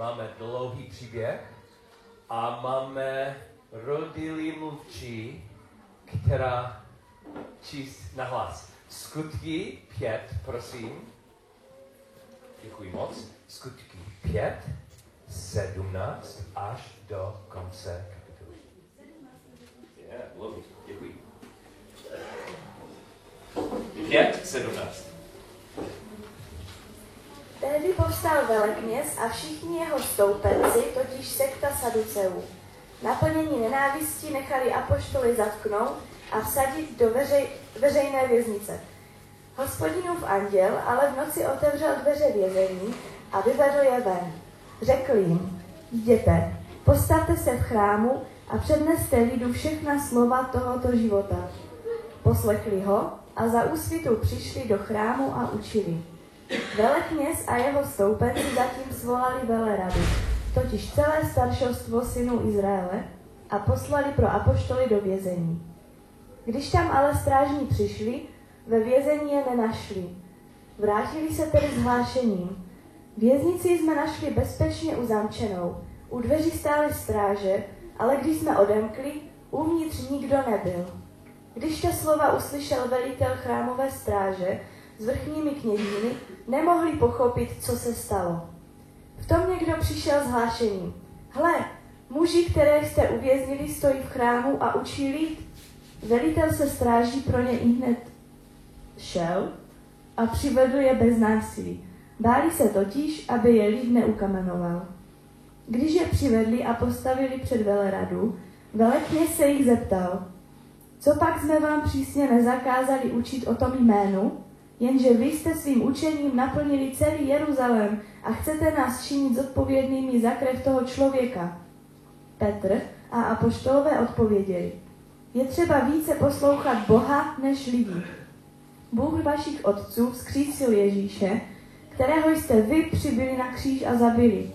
máme dlouhý příběh a máme rodilý mluvčí, která číst na hlas. Skutky 5, prosím. Děkuji moc. Skutky 5, 17 až do konce kapitoly. Yeah, lovely. Děkuji. 5, 17. Tehdy povstal velekněz a všichni jeho stoupenci, totiž sekta Saduceů. Naplnění nenávistí nechali apoštoly zatknout a vsadit do veřej, veřejné věznice. Hospodinův anděl ale v noci otevřel dveře vězení a vyvedl je ven. Řekl jim, jděte, postavte se v chrámu a předneste lidu všechna slova tohoto života. Poslechli ho a za úsvitu přišli do chrámu a učili. Velekněz a jeho stoupenci zatím svolali veleradu, totiž celé staršovstvo synů Izraele, a poslali pro apoštoly do vězení. Když tam ale strážní přišli, ve vězení je nenašli. Vrátili se tedy s hlášením. Věznici jsme našli bezpečně uzamčenou. U dveří stály stráže, ale když jsme odemkli, uvnitř nikdo nebyl. Když ta slova uslyšel velitel chrámové stráže s vrchními kněžími, nemohli pochopit, co se stalo. V tom někdo přišel s hlášením. Hle, muži, které jste uvěznili, stojí v chrámu a učí lid. Velitel se stráží pro ně i hned šel a přivedl je bez násilí. Báli se totiž, aby je lid neukamenoval. Když je přivedli a postavili před veleradu, velekně se jich zeptal, co pak jsme vám přísně nezakázali učit o tom jménu, jenže vy jste svým učením naplnili celý Jeruzalém a chcete nás činit zodpovědnými za krev toho člověka. Petr a apoštolové odpověděli, je třeba více poslouchat Boha než lidí. Bůh vašich otců vzkřísil Ježíše, kterého jste vy přibyli na kříž a zabili.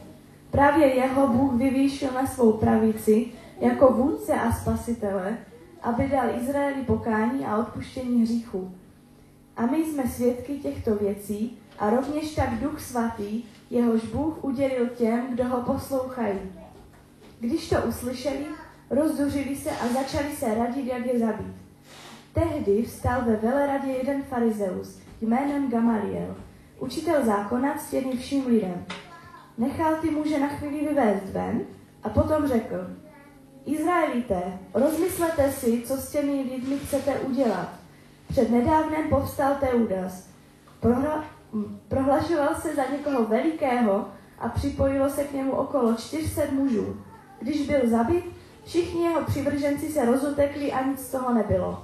Právě jeho Bůh vyvýšil na svou pravici jako vůdce a spasitele, aby dal Izraeli pokání a odpuštění hříchu. A my jsme svědky těchto věcí a rovněž tak Duch Svatý, jehož Bůh udělil těm, kdo ho poslouchají. Když to uslyšeli, rozduřili se a začali se radit, jak je zabít. Tehdy vstal ve veleradě jeden farizeus jménem Gamaliel, učitel zákona ctěný vším lidem. Nechal ty muže na chvíli vyvést ven a potom řekl, Izraelité, rozmyslete si, co s těmi lidmi chcete udělat. Před nedávnem povstal Teudas. Prohla, prohlašoval se za někoho velikého a připojilo se k němu okolo 400 mužů. Když byl zabit, všichni jeho přivrženci se rozutekli a nic z toho nebylo.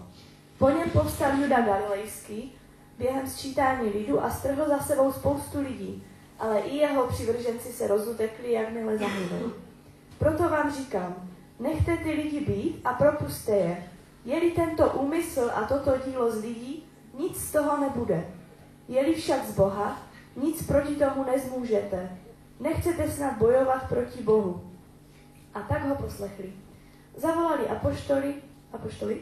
Po něm povstal Juda Galilejský během sčítání lidu a strhl za sebou spoustu lidí, ale i jeho přivrženci se rozutekli, jakmile zahynuli. Proto vám říkám, nechte ty lidi být a propuste je. Je-li tento úmysl a toto dílo z lidí, nic z toho nebude. Je-li však z Boha, nic proti tomu nezmůžete. Nechcete snad bojovat proti Bohu. A tak ho poslechli. Zavolali apoštoli, apoštoli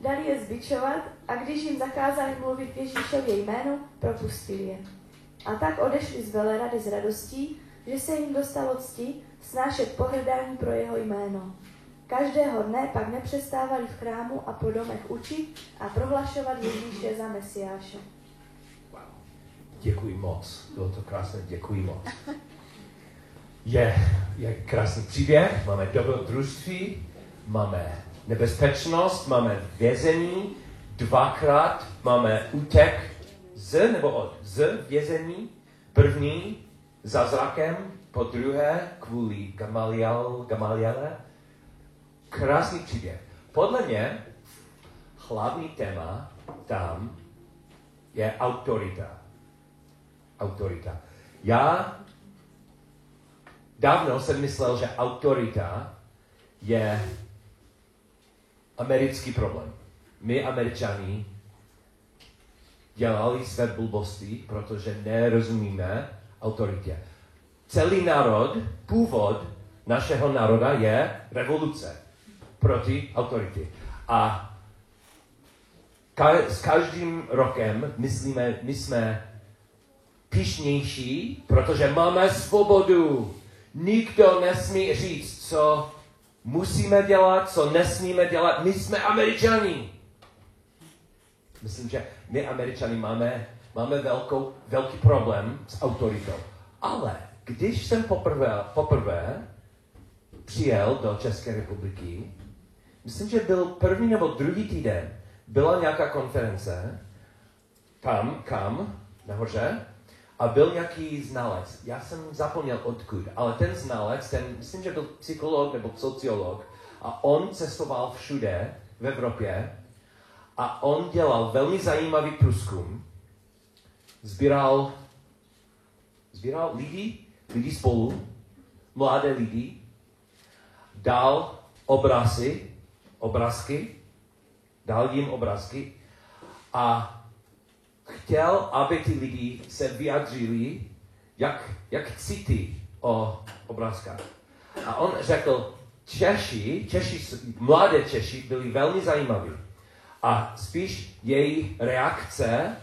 dali je zbičovat a když jim zakázali mluvit Ježíšově jménu, propustili je. A tak odešli z velerady s radostí, že se jim dostalo cti snášet pohrdání pro jeho jméno. Každého dne pak nepřestávali v chrámu a po domech učit a prohlašovat Ježíše za Mesiáše. Děkuji moc. Bylo to krásné, děkuji moc. Je, je krásný příběh, máme dobrodružství, máme nebezpečnost, máme vězení, dvakrát máme útek z nebo od z vězení, první za zrakem, po druhé kvůli Gamaliel, Gamaliele. Krásný příběh. Podle mě hlavní téma tam je autorita. Autorita. Já dávno jsem myslel, že autorita je americký problém. My, američani, dělali své blbosti, protože nerozumíme autoritě. Celý národ, původ našeho národa je revoluce proti autoritě. A ka- s každým rokem myslíme, my jsme pišnější, protože máme svobodu. Nikdo nesmí říct, co musíme dělat, co nesmíme dělat. My jsme američani. Myslím, že my američani máme, máme velkou, velký problém s autoritou. Ale když jsem poprvé, poprvé přijel do České republiky, myslím, že byl první nebo druhý týden, byla nějaká konference, tam, kam, nahoře, a byl nějaký znalec. Já jsem zapomněl odkud, ale ten znalec, ten, myslím, že byl psycholog nebo sociolog, a on cestoval všude v Evropě. A on dělal velmi zajímavý průzkum. Sbíral, sbíral lidi, lidi spolu, mladé lidi, dal obrazy, obrázky, dal jim obrázky a chtěl, aby ty lidi se vyjadřili, jak, jak cítí o obrázkách. A on řekl, Češi, Češi, mladé Češi byli velmi zajímaví. A spíš její reakce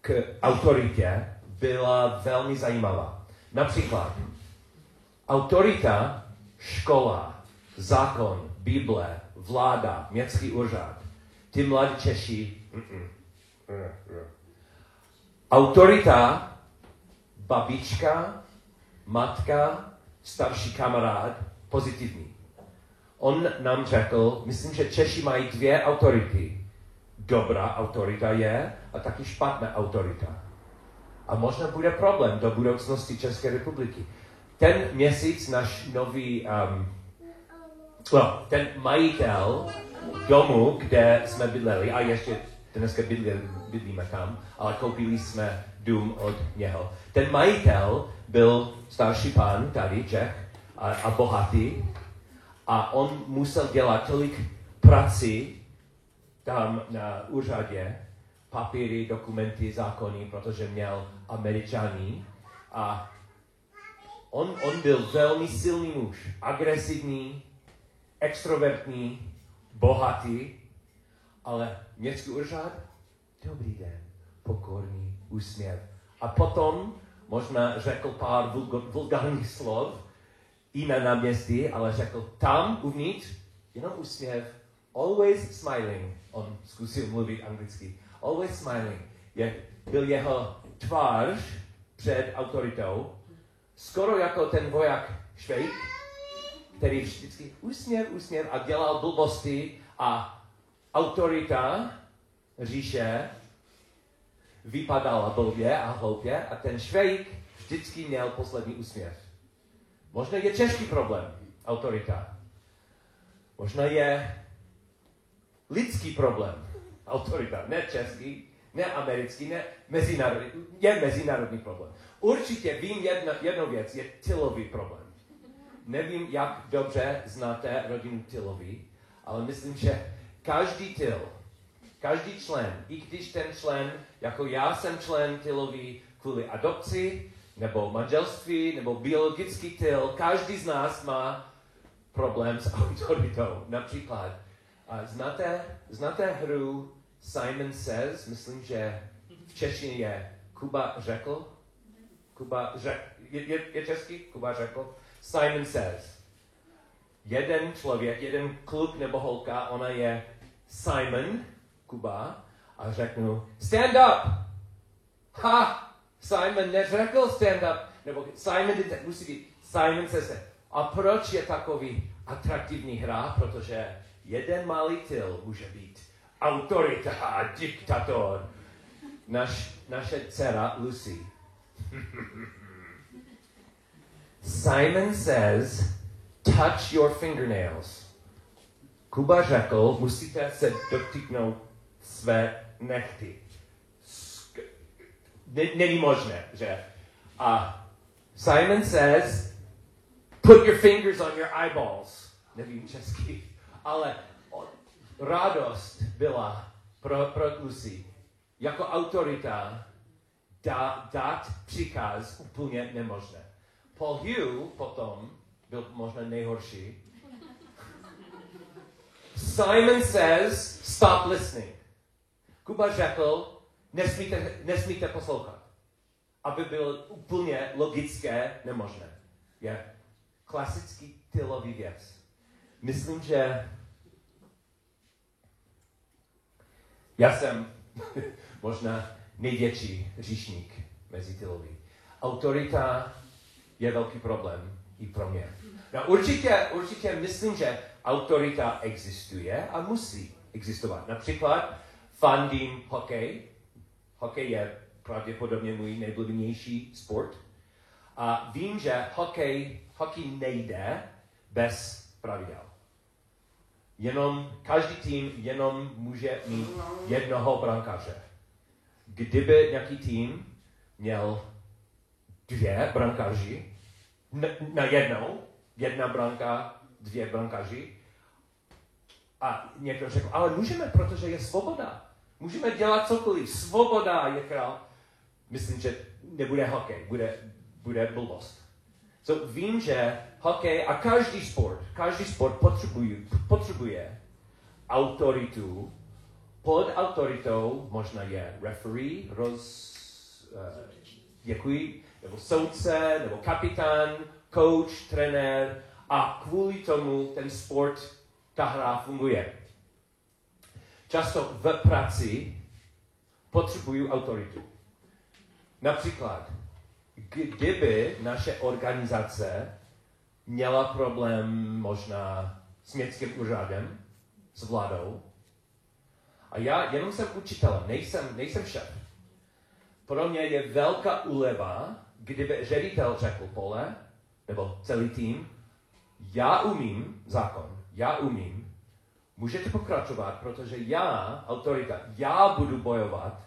k autoritě byla velmi zajímavá. Například, autorita, škola, zákon, Bible, vláda, městský úřad. Ty mladí Češi. Autorita, babička, matka, starší kamarád, pozitivní. On nám řekl, myslím, že Češi mají dvě autority. Dobrá autorita je a taky špatná autorita. A možná bude problém do budoucnosti České republiky. Ten měsíc náš nový, um, no, ten majitel domu, kde jsme bydleli, a ještě dneska bydlíme, bydlíme tam, ale koupili jsme dům od něho. Ten majitel byl starší pán tady, Čech, a, a bohatý, a on musel dělat tolik prací tam na úřadě, papíry, dokumenty, zákony, protože měl američaní. A on, on byl velmi silný muž, agresivní, extrovertní, bohatý, ale městský úřad, dobrý den, pokorný, úsměv. A potom možná řekl pár vulgárních slov i na náměstí, ale řekl tam uvnitř jenom úsměv, always smiling. On zkusil mluvit anglicky. Always smiling. Je, byl jeho tvář před autoritou, skoro jako ten voják Švejk, který vždycky úsměv, úsměv a dělal blbosti a autorita říše vypadala blbě a hloupě a ten švejk vždycky měl poslední úsměv. Možná je český problém, autorita. Možná je lidský problém, autorita. Ne český, ne americký, ne mezinárodní. Je mezinárodní problém. Určitě vím jedna, jednu věc, je tylový problém. Nevím, jak dobře znáte rodinu Tylový, ale myslím, že každý tyl, každý člen, i když ten člen, jako já jsem člen tylový kvůli adopci, nebo manželství, nebo biologický tyl, každý z nás má problém s autoritou. Například, a znáte, znáte hru Simon Says? Myslím, že v češtině je Kuba řekl. Kuba řekl. Je, je, je český? Kuba řekl. Simon Says jeden člověk, jeden kluk nebo holka, ona je Simon, Kuba, a řeknu, stand up! Ha! Simon neřekl stand up, nebo Simon musí být, Simon se se. A proč je takový atraktivní hra? Protože jeden malý tyl může být autorita a diktator. Naš, naše dcera Lucy. Simon says, touch your fingernails. Kuba řekl, musíte se dotyknout své nechty. Není možné, že? A Simon says, put your fingers on your eyeballs. Nevím česky, ale radost byla pro, pro Lucy. Jako autorita dá, dát příkaz úplně nemožné. Paul Hugh potom byl možná nejhorší. Simon says, stop listening. Kuba řekl, nesmíte, nesmíte poslouchat. aby byl úplně logické, nemožné. Je klasický tylový věc. Myslím, že já jsem možná největší říšník mezi tylový. Autorita je velký problém i pro mě. No určitě, určitě myslím, že autorita existuje a musí existovat. Například fandím hokej. Hokej je pravděpodobně můj nejblíbenější sport. A vím, že hokej, hokej nejde bez pravidel. Jenom každý tým jenom může mít jednoho brankáře. Kdyby nějaký tým měl dvě brankáři, na jednou, jedna branka, dvě brankaři. A někdo řekl, ale můžeme, protože je svoboda. Můžeme dělat cokoliv. Svoboda je král. Myslím, že nebude hokej, bude, bude blbost. So, vím, že hokej a každý sport, každý sport potřebuje, potřebuje autoritu. Pod autoritou možná je referee, roz, uh, děkuji, nebo soudce, nebo kapitán, coach, trenér a kvůli tomu ten sport, ta hra funguje. Často v práci potřebují autoritu. Například, kdyby naše organizace měla problém možná s městským úřadem, s vládou, a já jenom jsem učitelem, nejsem, nejsem šéf. Pro mě je velká úleva, kdyby ředitel řekl pole, nebo celý tým, já umím zákon, já umím, můžete pokračovat, protože já, autorita, já budu bojovat,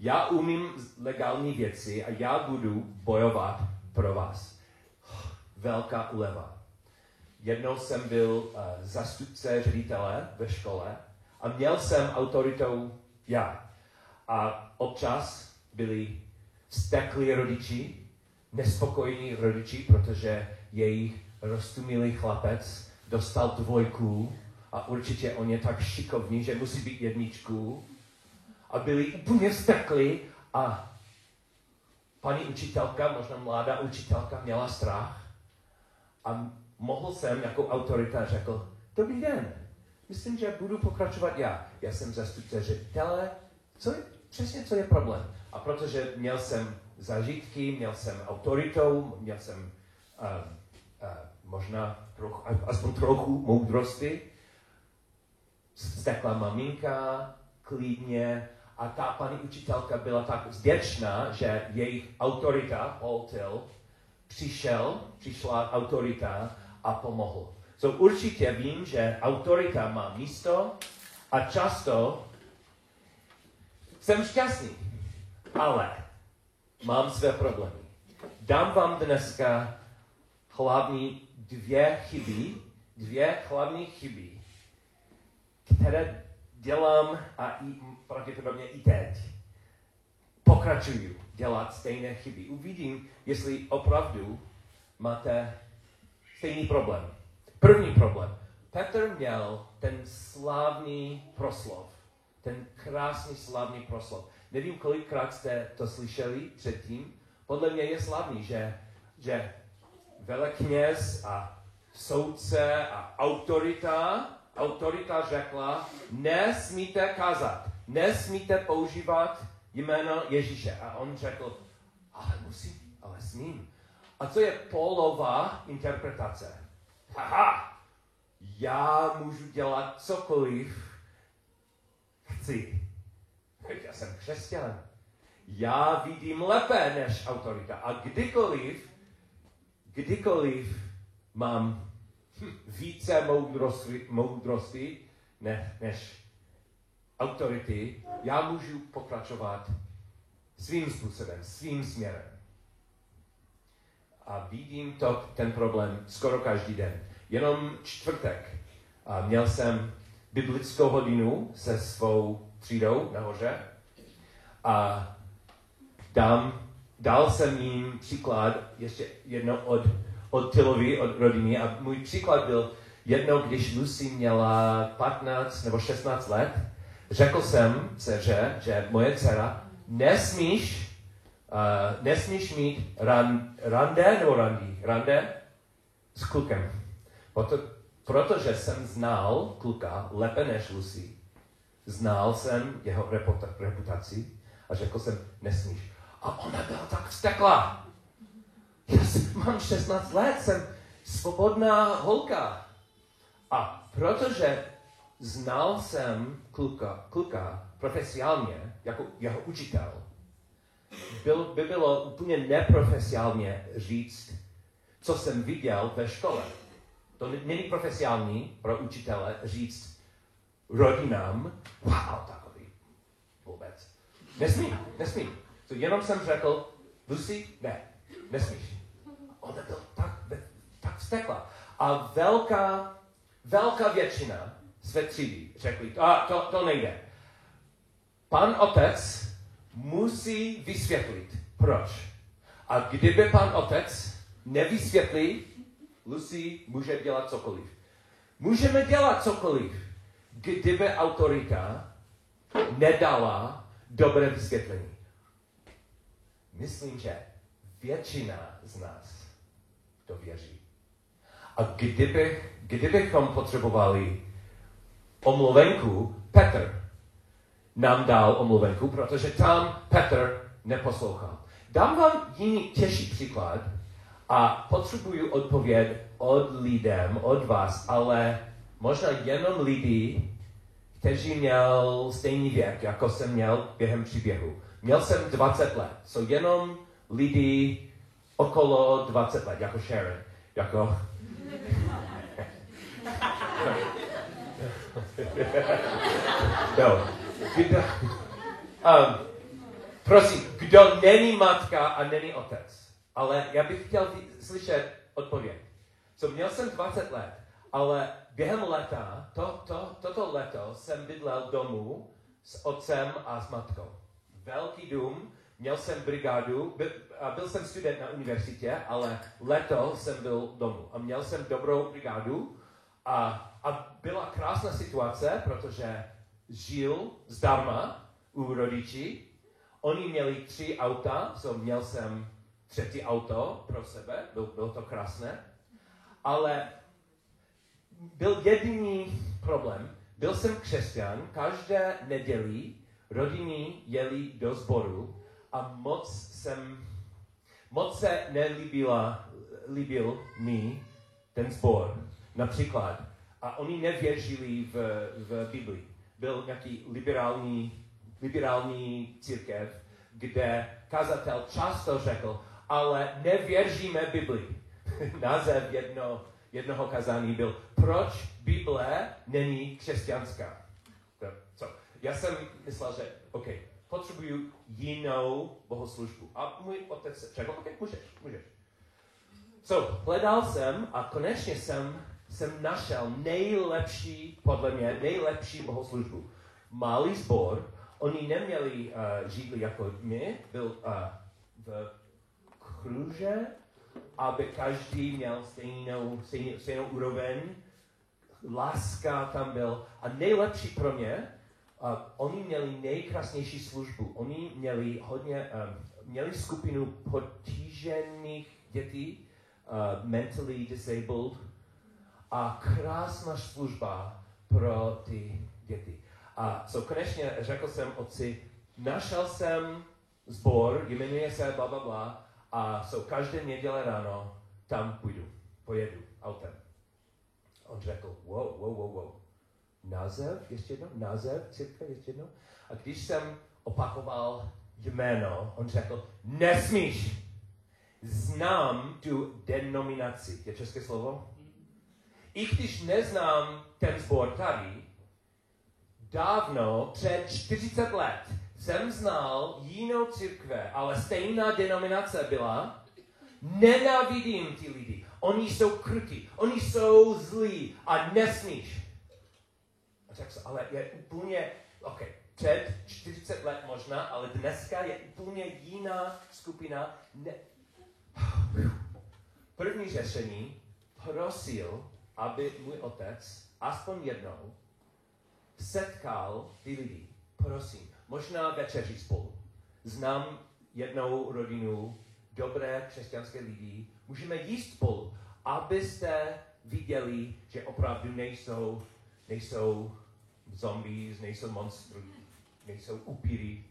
já umím legální věci a já budu bojovat pro vás. Velká uleva. Jednou jsem byl uh, zastupce ředitele ve škole a měl jsem autoritou já. A občas byli steklí rodiči, nespokojení rodiči, protože jejich roztumilý chlapec dostal dvojku a určitě on je tak šikovný, že musí být jedničku. A byli úplně vztekli a paní učitelka, možná mladá učitelka, měla strach. A mohl jsem jako autorita řekl, dobrý den, myslím, že budu pokračovat já. Já jsem zastupce ředitele, co je, přesně co je problém. A protože měl jsem zažitky, měl jsem autoritou, měl jsem uh, uh, možná trochu, aspoň trochu moudrosti. Stekla maminka, klidně, a ta paní učitelka byla tak vděčná, že jejich autorita, Paul Till, přišel, přišla autorita a pomohl. So určitě vím, že autorita má místo a často jsem šťastný, ale mám své problémy. Dám vám dneska hlavní dvě chyby, dvě hlavní chyby, které dělám a i, pravděpodobně i teď. Pokračuju dělat stejné chyby. Uvidím, jestli opravdu máte stejný problém. První problém. Petr měl ten slavný proslov. Ten krásný slavný proslov. Nevím, kolikrát jste to slyšeli předtím. Podle mě je slavný, že, že velekněz a soudce a autorita, autorita řekla, nesmíte kazat, nesmíte používat jméno Ježíše. A on řekl, ale musím, ale smím. A co je polová interpretace? Haha, já můžu dělat cokoliv chci. Já jsem křesťan. Já vidím lépe než autorita. A kdykoliv, kdykoliv mám více moudrosti, moudrosti ne, než autority, já můžu pokračovat svým způsobem, svým směrem. A vidím to, ten problém skoro každý den. Jenom čtvrtek. A měl jsem biblickou hodinu se svou třídou nahoře a dám, dal jsem jim příklad ještě jedno od, od Tilovi, od rodiny a můj příklad byl jednou, když Lucy měla 15 nebo 16 let, řekl jsem dceře, že moje dcera nesmíš Uh, nesmíš mít ran, rande nebo randy, rande? S klukem. Proto, protože jsem znal kluka lépe než Lucy, znal jsem jeho reputa, reputaci a řekl jsem, nesmíš. A ona byla tak vztekla. Já mám 16 let, jsem svobodná holka. A protože znal jsem kluka, kluka profesionálně, jako jeho učitel, byl, by bylo úplně neprofesionálně říct, co jsem viděl ve škole. To není profesionální pro učitele říct rodinám, wow, takový vůbec. Nesmí, nesmí. To jenom jsem řekl, Lucy, ne, nesmíš. Ona byla tak, tak vztekla. A velká, velká většina své třídy řekli, a to, to nejde. Pan otec musí vysvětlit, proč. A kdyby pan otec nevysvětlí, Lucy může dělat cokoliv. Můžeme dělat cokoliv, kdyby autorita nedala dobré vysvětlení. Myslím, že většina z nás to věří. A kdyby, kdybychom potřebovali omluvenku, Petr nám dal omluvenku, protože tam Petr neposlouchal. Dám vám jiný těžší příklad a potřebuju odpověď od lidem, od vás, ale možná jenom lidi, kteří měl stejný věk, jako jsem měl během příběhu. Měl jsem 20 let, so jenom lidi okolo 20 let, jako Sharon, jako... no, kdo, um, prosím, kdo není matka a není otec, ale já bych chtěl slyšet odpověď. So, měl jsem 20 let, ale během leta, to, to, toto leto jsem bydlel domů s otcem a s matkou. Velký dům, měl jsem brigádu, byl, byl jsem student na univerzitě, ale leto jsem byl domů a měl jsem dobrou brigádu a, a byla krásná situace, protože žil zdarma u rodičí. Oni měli tři auta, so měl jsem třetí auto pro sebe, byl, bylo to krásné. Ale byl jediný problém. Byl jsem křesťan, každé neděli rodiny jeli do sboru a moc jsem, moc se nelíbila, líbil mi ten sbor, například. A oni nevěřili v, v Bibli. Byl nějaký liberální, liberální církev, kde kazatel často řekl, ale nevěříme Bibli. Název jedno, jednoho kazání byl, proč Bible není křesťanská. Co? Já jsem myslel, že OK, potřebuju jinou bohoslužbu. A můj otec řekl, OK, můžeš, můžeš. So, hledal jsem a konečně jsem, jsem našel nejlepší, podle mě, nejlepší bohoslužbu. Malý sbor, oni neměli uh, židli jako my, byl uh, v kruže, aby každý měl stejnou, stejnou, stejnou úroveň. Láska tam byl. A nejlepší pro mě, uh, oni měli nejkrásnější službu. Oni měli hodně, um, měli skupinu potížených dětí, uh, mentally disabled, a krásná služba pro ty děti. A so konečně řekl jsem otci, našel jsem zbor, jmenuje se bla, bla, bla, a so každé neděle ráno tam půjdu, pojedu autem. On řekl, wow, wow, wow, wow. Název, ještě jednou, název církve, ještě jednou. A když jsem opakoval jméno, on řekl, nesmíš, znám tu denominaci. Je české slovo? I když neznám ten zbor tady, dávno, před 40 let, jsem znal jinou církve, ale stejná denominace byla, nenávidím ty lidi. Oni jsou krutí, oni jsou zlí a nesmíš. A tak ale je úplně, ok, před 40 let možná, ale dneska je úplně jiná skupina. Ne... První řešení prosil, aby můj otec aspoň jednou setkal ty lidi. Prosím, možná večeří spolu. Znám jednou rodinu, dobré křesťanské lidi, můžeme jíst spolu, abyste viděli, že opravdu nejsou, nejsou zombies, nejsou monstry, nejsou upíry.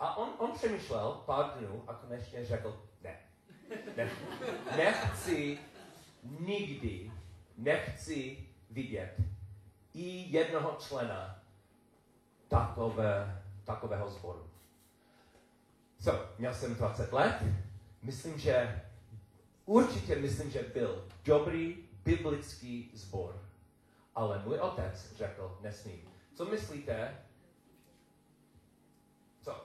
A on, on přemýšlel pár dnů a konečně řekl, ne, ne, nechci nikdy, nechci vidět i jednoho člena takové, takového sboru. So, měl jsem 20 let, myslím, že určitě myslím, že byl dobrý biblický sbor. Ale můj otec řekl, nesmím. Co myslíte? Co?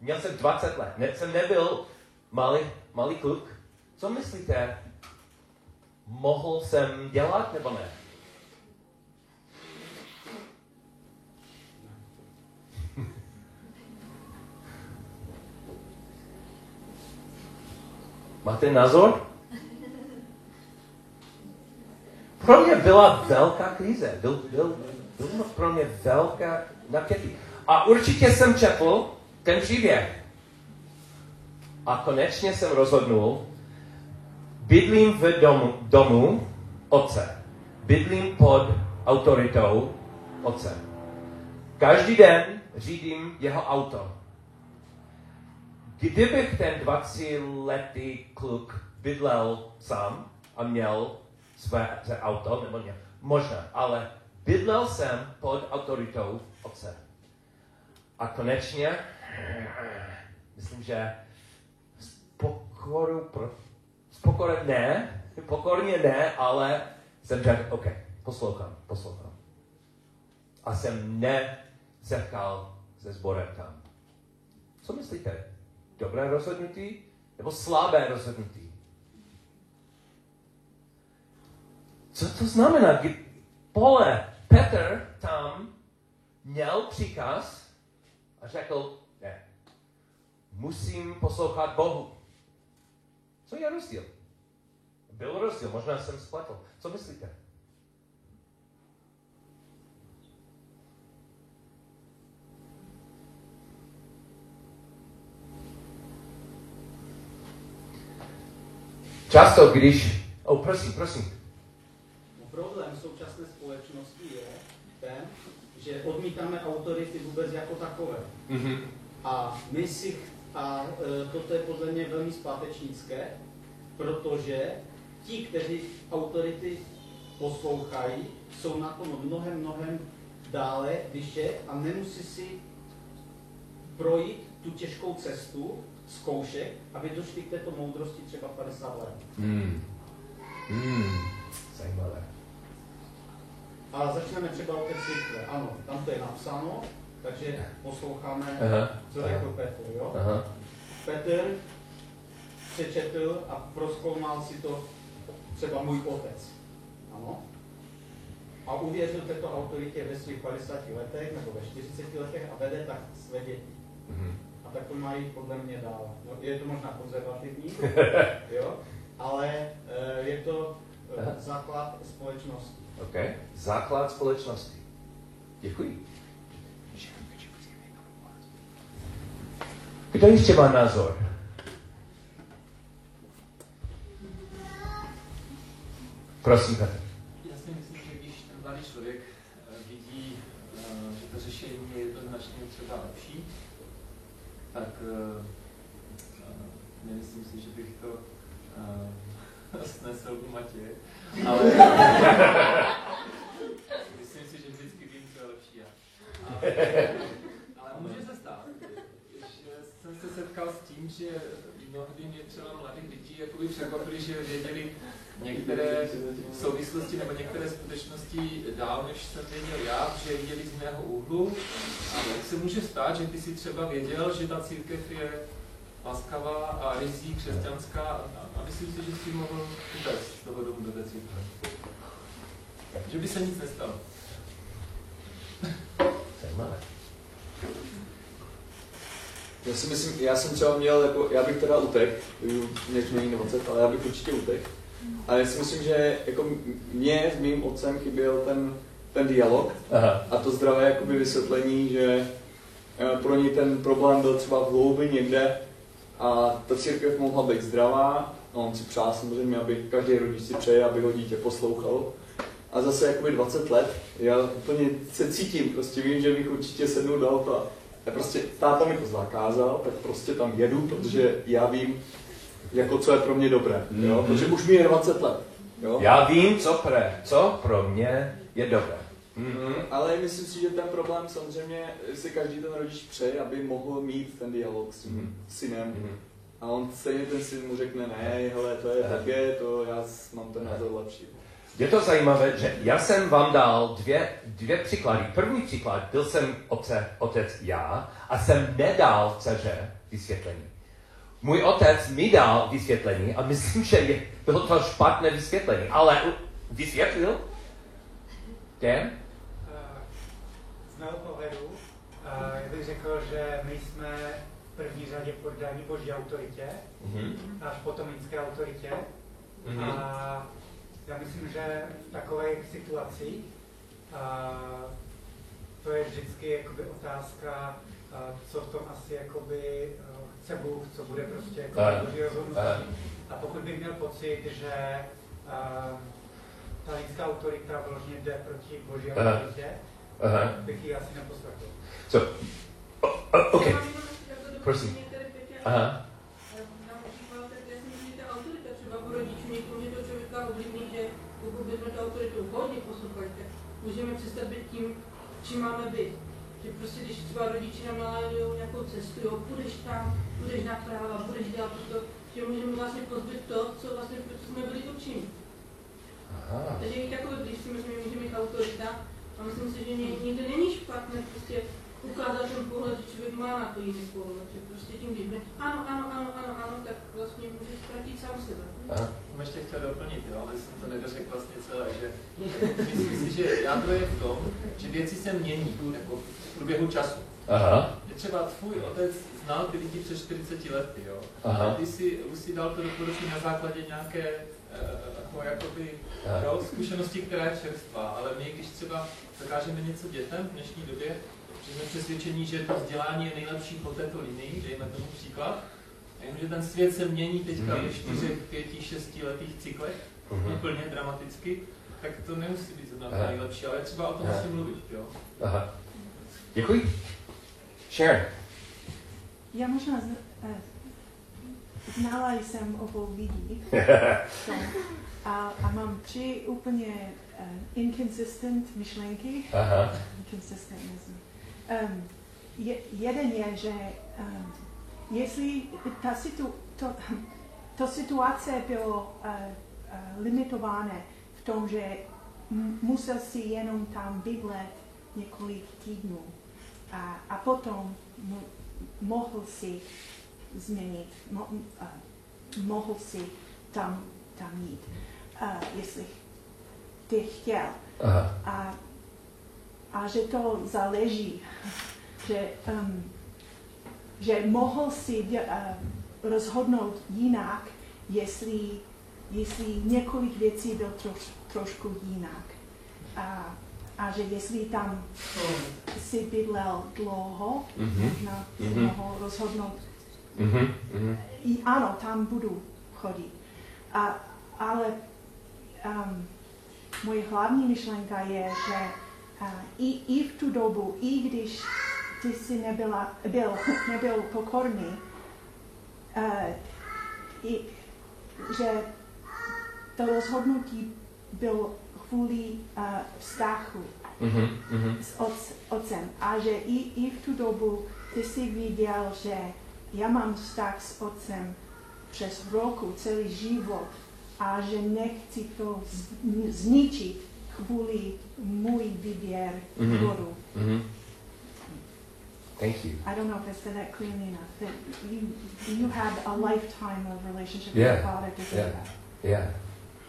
Měl jsem 20 let, ne, jsem nebyl malý, malý kluk. Co myslíte? Mohl jsem dělat nebo ne? Máte názor? Pro mě byla velká krize. Byl, byl, byl pro mě velká napětí. A určitě jsem četl ten příběh. A konečně jsem rozhodnul, bydlím v domu, domu otce. Bydlím pod autoritou otce. Každý den řídím jeho auto. Kdybych ten 20-letý kluk bydlel sám a měl své, své auto, nebo ne, možná, ale bydlel jsem pod autoritou otce. A konečně, myslím, že z pokoru, pro, z pokory ne, pokorně ne, ale jsem řekl, OK, poslouchám, poslouchám. A jsem nezetkal se sborem tam. Co myslíte? Dobré rozhodnutí nebo slabé rozhodnutí? Co to znamená? Pole, Petr tam měl příkaz a řekl, ne, musím poslouchat Bohu. Co je rozdíl? Byl rozdíl, možná jsem spletl. Co myslíte? Často, když... O, oh, prosím, prosím. No, problém současné společnosti je ten, že odmítáme autority vůbec jako takové. Mm-hmm. A my si, a e, toto je podle mě velmi zpátečnické, protože ti, kteří autority poslouchají, jsou na tom mnohem, mnohem dále, je, a nemusí si projít tu těžkou cestu, zkoušek, aby došli k této moudrosti třeba 50 let. Hmm. Hmm. Zajímavé. A začneme třeba od té církve. Ano, tam to je napsáno, takže posloucháme, Aha. co řekl Petr. Jo? Aha. Petr přečetl a proskoumal si to třeba můj otec. Ano? A uvěřil této autoritě ve svých 50 letech nebo ve 40 letech a vede tak své děti. Mm-hmm a tak to mají podle mě dál. No, je to možná konzervativní, jo, ale e, je to e, základ společnosti. OK, základ společnosti. Děkuji. Kdo ještě má názor? Prosím, Petr. Já si myslím, že když ten mladý člověk e, vidí, že to řešení je jednoznačně třeba lepší, tak uh, nemyslím si, že bych to uh, snesl u Matěje, ale myslím si, že vždycky vím, co je lepší já. Ale, ale může se stát, že jsem se setkal s tím, že mnohdy mě třeba mladých lidí jakoby překvapili, že věděli některé souvislosti nebo některé skutečnosti dál, než jsem věděl já, že viděli z mého úhlu. A jak se může stát, že ty si třeba věděl, že ta církev je laskavá a rizí křesťanská a myslím si, že si mohl toho domu do té církve. Že by se nic nestalo. Zajímavé. Já si myslím, já jsem třeba měl, jako, já bych teda utek, než mění 20, ale já bych určitě utek. A já si myslím, že jako mě s mým otcem chyběl ten, ten dialog Aha. a to zdravé jakoby vysvětlení, že eh, pro něj ten problém byl třeba v hloubi někde a ta církev mohla být zdravá a on si přál samozřejmě, aby každý rodič si přeje, aby ho dítě poslouchal. A zase jakoby 20 let, já úplně se cítím, prostě vím, že bych určitě sednul do auta. A prostě táta mi to zakázal, tak prostě tam jedu, protože já vím, jako co je pro mě dobré, jo? protože už mi je 20 let. Jo? Já vím, co, pre, co pro mě je dobré. Mm-hmm. Ale myslím si, že ten problém samozřejmě si každý ten rodič přeje, aby mohl mít ten dialog s tím mm-hmm. synem. Mm-hmm. A on stejně ten syn mu řekne, ne, hele, to je také, to já mám ten názor lepší. Je to zajímavé, že já jsem vám dal dvě, dvě příklady. První příklad, byl jsem oce, otec já a jsem nedal dceře vysvětlení. Můj otec mi dal vysvětlení a myslím, že je, bylo to špatné vysvětlení, ale vysvětlil? Dan? Z mého pohledu, já bych řekl, že my jsme v první řadě poddaní boží autoritě, mm-hmm. až potom lidské autoritě. Mm-hmm. A já myslím, že v takových situacích a to je vždycky jakoby otázka, co v tom asi jakoby chce Bůh, co bude prostě jako boží rozhodnutí. A pokud bych měl pocit, že ta lidská autorita vložně jde proti boží autoritě, bych ji asi neposlechl. So, oh, oh, okay. Prosím. Aha. Pokud bychom tu autoritu hodně poslouchali, tak můžeme přestat být tím, čím máme být. Že prostě, když třeba rodiče nám naládují nějakou cestu, jo, půjdeš tam, půjdeš na práva, budeš dělat to, že můžeme vlastně pozbyt to, co vlastně jsme byli určeni. Takže i takové, když si myslím, že může mít autorita, a myslím si, že někde není špatné prostě ukázat ten pohled, že člověk má na to jiný pohled, že prostě tím, když ano, ano, ano, ano, ano, tak vlastně může ztratit sám sebe. Aha. Jsem ještě chtěl doplnit, jo, ale jsem to nedořekl vlastně celé, že myslím si, že jádro je v tom, že věci se mění jako v průběhu času. Aha. Třeba tvůj otec znal ty lidi před 40 lety, jo. Aha. A ty si, už si dal to doporučení na základě nějaké uh, jakoby, jo, zkušenosti, která je čerstvá, ale my, když třeba zakážeme něco dětem v dnešní době, že jsme přesvědčení, že to vzdělání je nejlepší po této linii, dejme tomu příklad, že ten svět se mění teďka mm-hmm. ve čtyřech, pěti, šesti letých cyklech, mm-hmm. úplně dramaticky, tak to nemusí být zrovna nejlepší, ale třeba o tom musí mluvit, jo. Aha. Děkuji. Sharon. Já možná z, eh, znala jsem obou lidí a, a mám tři úplně uh, inconsistent myšlenky. Aha. Inconsistent um, je, jeden je, že um, jestli ta, situ, to, to situace bylo uh, uh, limitována v tom, že musel si jenom tam bydlet několik týdnů a, a potom mo, mohl si změnit, mo, uh, mohl si tam, tam jít, uh, jestli ty chtěl. Aha. A a že to záleží, že, um, že mohl si uh, rozhodnout jinak, jestli, jestli několik věcí byl troš, trošku jinak. A, a že jestli tam si bydlel dlouho, mm-hmm. možná mm-hmm. mohl rozhodnout, mm-hmm. I, ano, tam budu chodit. A, ale um, moje hlavní myšlenka je, že i, i v tu dobu, i když ty jsi nebyla, byl, nebyl pokorný, uh, i, že to rozhodnutí bylo kvůli uh, vztahu mm-hmm, mm-hmm. s otc, otcem. A že i, i v tu dobu ty jsi viděl, že já mám vztah s otcem přes roku, celý život a že nechci to zničit kvůli můj výběr mm-hmm. Mm-hmm. Thank you. I don't know if I said that clearly enough. That you you had a lifetime of relationship yeah. with Father to yeah. that. Yeah.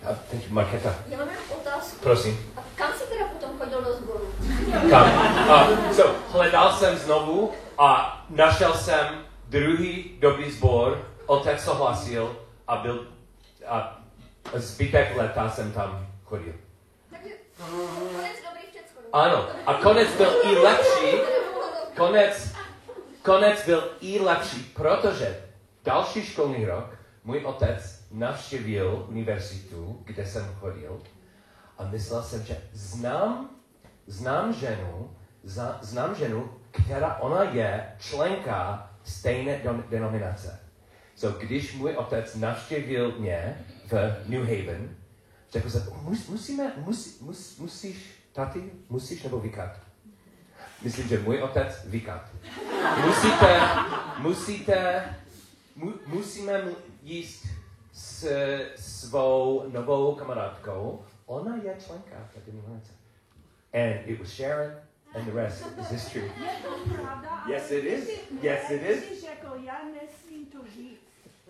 Uh, thank you, Marketa. Já mám otázku. Prosím. A kam jsi teda potom chodil do sboru? Kam? Uh, so, hledal jsem znovu a našel jsem druhý dobrý sbor, otec souhlasil a byl a zbytek leta jsem tam chodil. Konec dobrý v Ano, a konec byl i lepší. Konec konec byl i lepší, protože další školní rok můj otec navštěvil univerzitu, kde jsem chodil a myslel jsem, že znám, znám ženu, za, znám ženu, která ona je členka stejné denominace. So, když můj otec navštěvil mě v New Haven, řekl jsem, mus, musíme, mus, mus, musíš, taty, musíš nebo vykat? Myslím, že můj otec vykat. Musíte, musíte, mu, musíme jíst s svou novou kamarádkou. Ona je členka denominace. And it was Sharon, and the rest is history. Yes, it is. Yes, it is.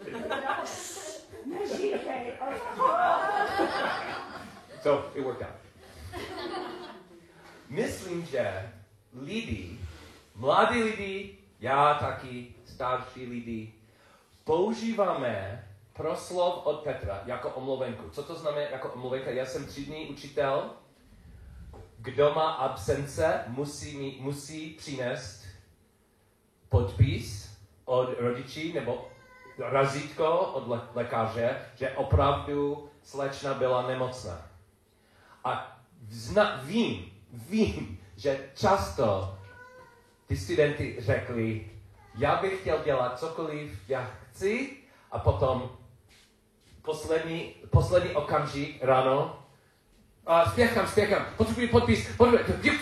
So it worked out. Myslím, že lidi, mladí lidi, já taky, starší lidi, používáme proslov od Petra jako omluvenku. Co to znamená jako omluvenka? Já jsem třídní učitel. Kdo má absence, musí, musí přinést podpis od rodičí nebo razítko od le- lékaře, že opravdu slečna byla nemocná. A vím, vím, že často ty studenty řekli, já bych chtěl dělat cokoliv já chci a potom poslední, poslední okamžik ráno a spěchám, spěchám, potřebuji podpis, potřebuji,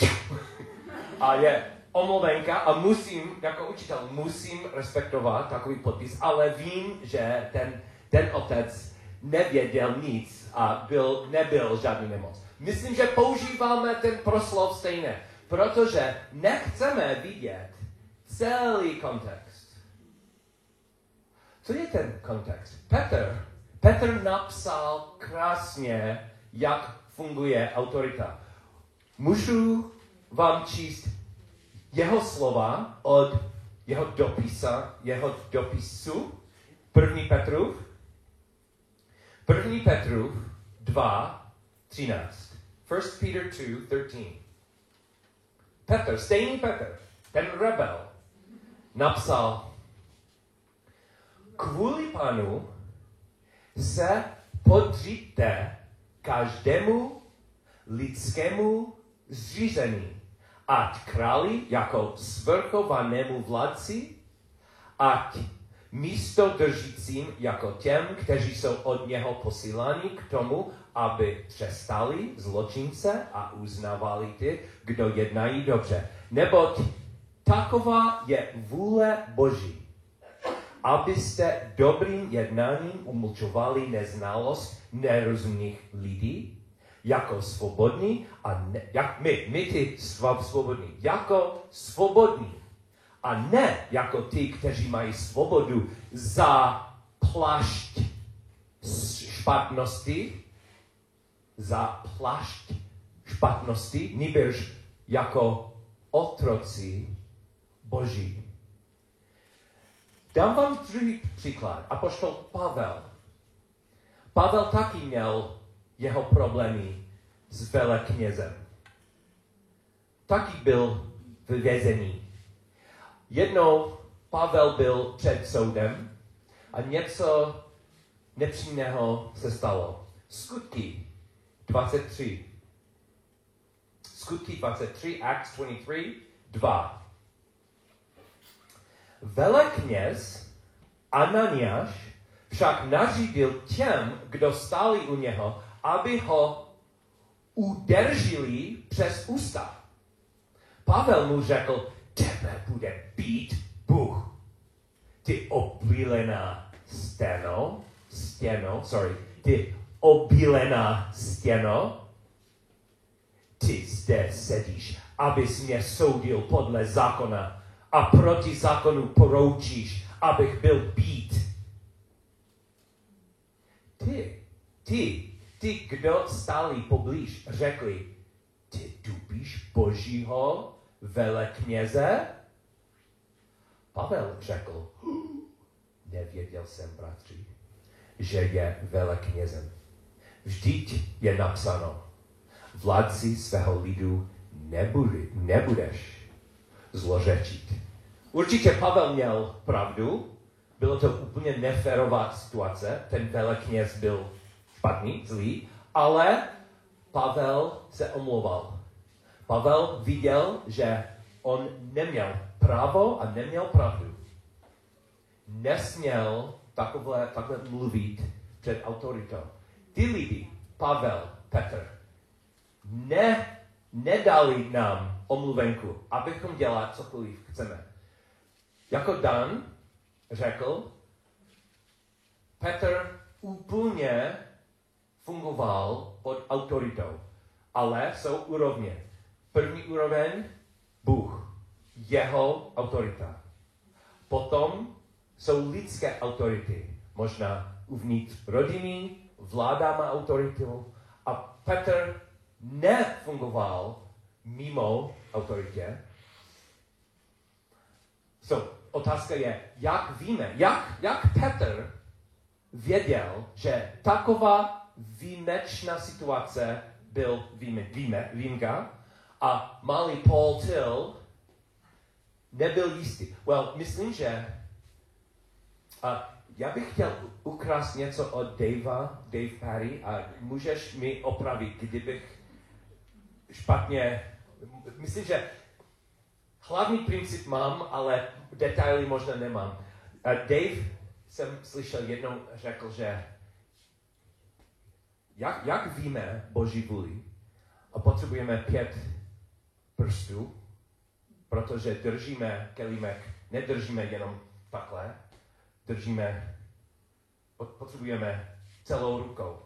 a je omluvenka a musím, jako učitel, musím respektovat takový podpis, ale vím, že ten, ten otec nevěděl nic a byl, nebyl žádný nemoc. Myslím, že používáme ten proslov stejně, protože nechceme vidět celý kontext. Co je ten kontext? Petr, Petr napsal krásně, jak funguje autorita. Můžu vám číst jeho slova od jeho dopisa, jeho dopisu, první Petrův, první Petrův 2, 13. 1 Peter 2, 13. Petr, stejný Petr, ten rebel, napsal, kvůli panu se podříte každému lidskému zřízení ať králi jako svrchovanému vládci, ať místo držícím jako těm, kteří jsou od něho posíláni k tomu, aby přestali zločince a uznávali ty, kdo jednají dobře. Neboť taková je vůle Boží, abyste dobrým jednáním umlčovali neznalost nerozumných lidí, jako svobodní a ne, jak my, my ty svobodní, jako svobodní a ne jako ty, kteří mají svobodu za plašť špatnosti, za plašť špatnosti, nýbrž jako otroci Boží. Dám vám druhý příklad. Apoštol Pavel. Pavel taky měl jeho problémy s veleknězem. Taky byl v vězení. Jednou Pavel byl před soudem a něco nepřímného se stalo. Skutky 23. Skutky 23, Acts 23, 2. Velekněz Ananiáš však nařídil těm, kdo stáli u něho, aby ho udržili přes ústa. Pavel mu řekl, tebe bude být Bůh. Ty obílená stěno, stěno, sorry, ty obílená stěno, ty zde sedíš, abys mě soudil podle zákona a proti zákonu poroučíš, abych byl být. Ty, ty ty, kdo stáli poblíž, řekli, ty dubíš božího velekněze? Pavel řekl, nevěděl jsem, bratři, že je veleknězem. Vždyť je napsáno, vládci svého lidu nebude, nebudeš zlořečit, Určitě Pavel měl pravdu, bylo to úplně neférová situace, ten velekněz byl špatný, zlý, ale Pavel se omlouval. Pavel viděl, že on neměl právo a neměl pravdu. Nesměl takové, takhle mluvit před autoritou. Ty lidi, Pavel, Petr, ne, nedali nám omluvenku, abychom dělali cokoliv chceme. Jako Dan řekl, Petr úplně fungoval pod autoritou, ale jsou úrovně. První úroveň, Bůh, jeho autorita. Potom jsou lidské autority, možná uvnitř rodiny, vláda má autoritu a Petr nefungoval mimo autoritě. So, otázka je, jak víme, jak, jak Petr věděl, že taková výjimečná situace byl výjime, výjimka a malý Paul Till nebyl jistý. Well, myslím, že uh, já bych chtěl ukrást něco od Davea, Dave Perry, a můžeš mi opravit, kdybych špatně... Myslím, že hlavní princip mám, ale detaily možná nemám. Uh, Dave jsem slyšel jednou řekl, že jak, jak víme Boží vůli a potřebujeme pět prstů, protože držíme kelímek, nedržíme jenom takhle, držíme, potřebujeme celou rukou.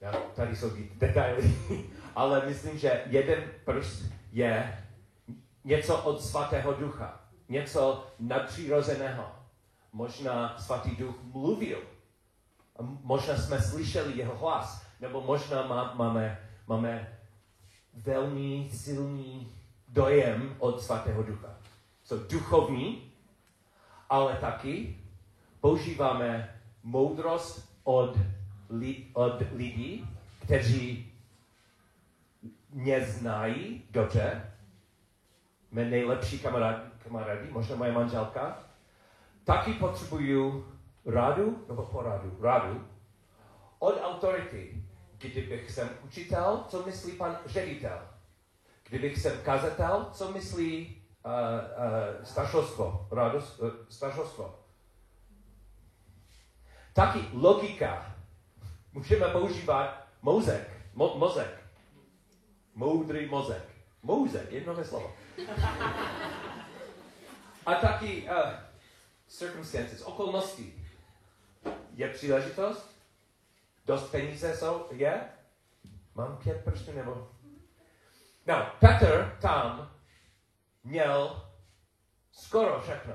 Já, tady jsou detaily, ale myslím, že jeden prst je něco od svatého ducha, něco nadpřirozeného. Možná svatý duch mluvil, možná jsme slyšeli jeho hlas, nebo možná má, máme, máme velmi silný dojem od svatého ducha. Jsou duchovní, ale taky používáme moudrost od, li, od lidí, kteří mě znají dobře, mé nejlepší kamarádi, kamarádi, možná moje manželka, taky potřebuju radu nebo poradu, radu od autority. Kdybych jsem učitel, co myslí pan ředitel? Kdybych jsem kazatel, co myslí uh, uh, staršovstvo, radost, uh, staršovstvo? Taky logika. Můžeme používat mozek, mo, mozek. Moudrý mozek. Mozek, jedno slovo. A taky uh, circumstances, okolnosti. Je příležitost? Dost peníze jsou? Je? Mám pět prstů nebo? No, Petr tam měl skoro všechno.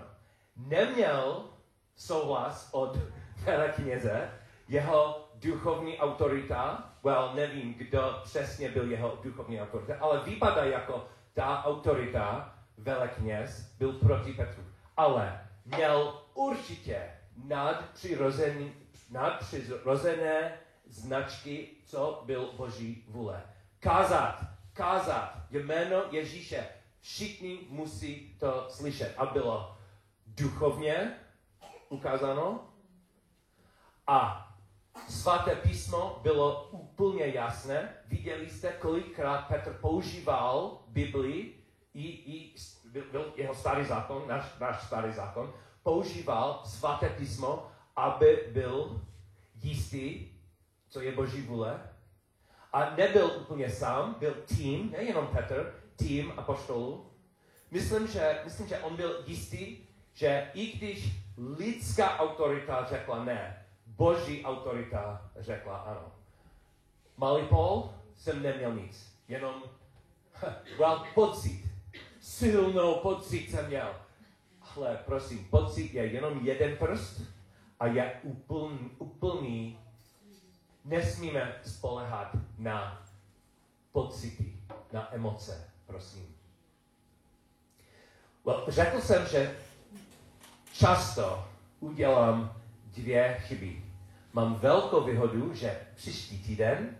Neměl souhlas od velekněze, jeho duchovní autorita, well, nevím, kdo přesně byl jeho duchovní autorita, ale vypadá jako ta autorita, velekněz, byl proti Petru. Ale měl určitě nadpřirozený, nadpřirozené značky, co byl Boží vůle. Kázat, kázat jméno Ježíše. Všichni musí to slyšet. A bylo duchovně ukázáno a svaté písmo bylo úplně jasné. Viděli jste, kolikrát Petr používal Biblii i, i byl, byl jeho starý zákon, náš, náš starý zákon, používal svaté písmo, aby byl jistý, co je Boží vůle. A nebyl úplně sám, byl tým, nejenom Petr, tým apoštolů. Myslím že, myslím, že on byl jistý, že i když lidská autorita řekla ne, Boží autorita řekla ano. Malý Paul jsem neměl nic, jenom well, pocit, silnou pocit jsem měl ale prosím, pocit je jenom jeden prst a je úplný, úplný. Nesmíme spolehat na pocity, na emoce, prosím. Well, řekl jsem, že často udělám dvě chyby. Mám velkou výhodu, že příští týden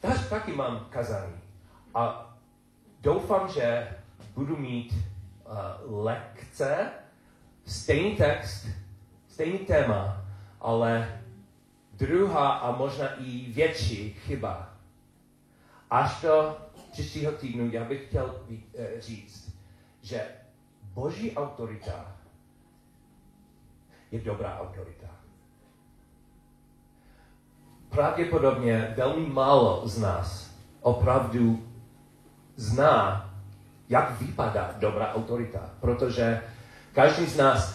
tak, taky mám kazání. A doufám, že budu mít uh, lekce, stejný text, stejný téma, ale druhá a možná i větší chyba. Až do příštího týdnu já bych chtěl eh, říct, že boží autorita je dobrá autorita. Pravděpodobně velmi málo z nás opravdu zná, jak vypadá dobrá autorita, protože každý z nás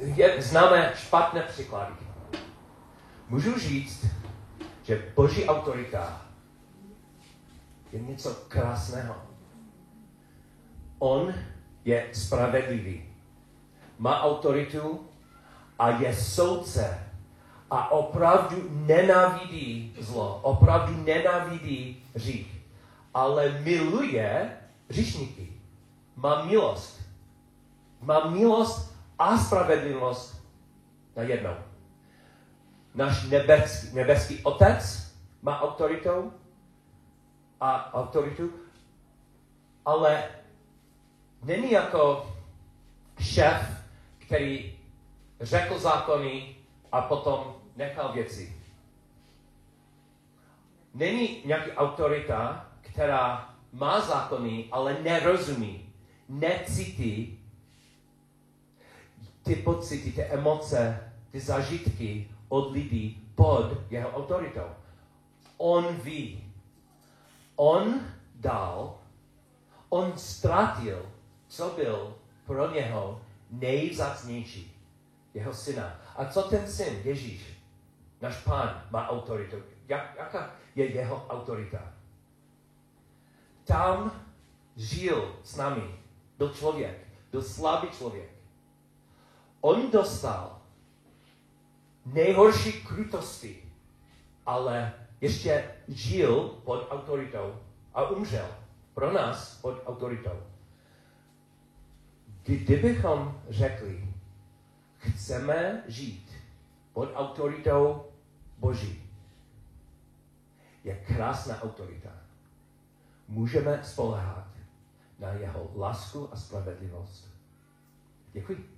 je, známe špatné příklady. Můžu říct, že boží autorita je něco krásného. On je spravedlivý. Má autoritu a je soudce. A opravdu nenávidí zlo. Opravdu nenávidí řích. Ale miluje říšníky. Má milost. Má milost a spravedlnost na jednou. Náš nebeský, nebeský otec má autoritu a autoritu, ale není jako šéf, který řekl zákony a potom nechal věci. Není nějaký autorita, která má zákony, ale nerozumí, necítí ty pocity, ty emoce, ty zažitky od lidí pod jeho autoritou. On ví. On dal, on ztratil, co byl pro něho nejvzácnější. Jeho syna. A co ten syn, Ježíš, náš pán, má autoritu? Jak, jaká je jeho autorita? Tam žil s námi. Byl člověk. Byl slabý člověk. On dostal nejhorší krutosti, ale ještě žil pod autoritou a umřel pro nás pod autoritou. Kdybychom řekli, chceme žít pod autoritou Boží, je krásná autorita. Můžeme spolehat na jeho lásku a spravedlivost. Děkuji.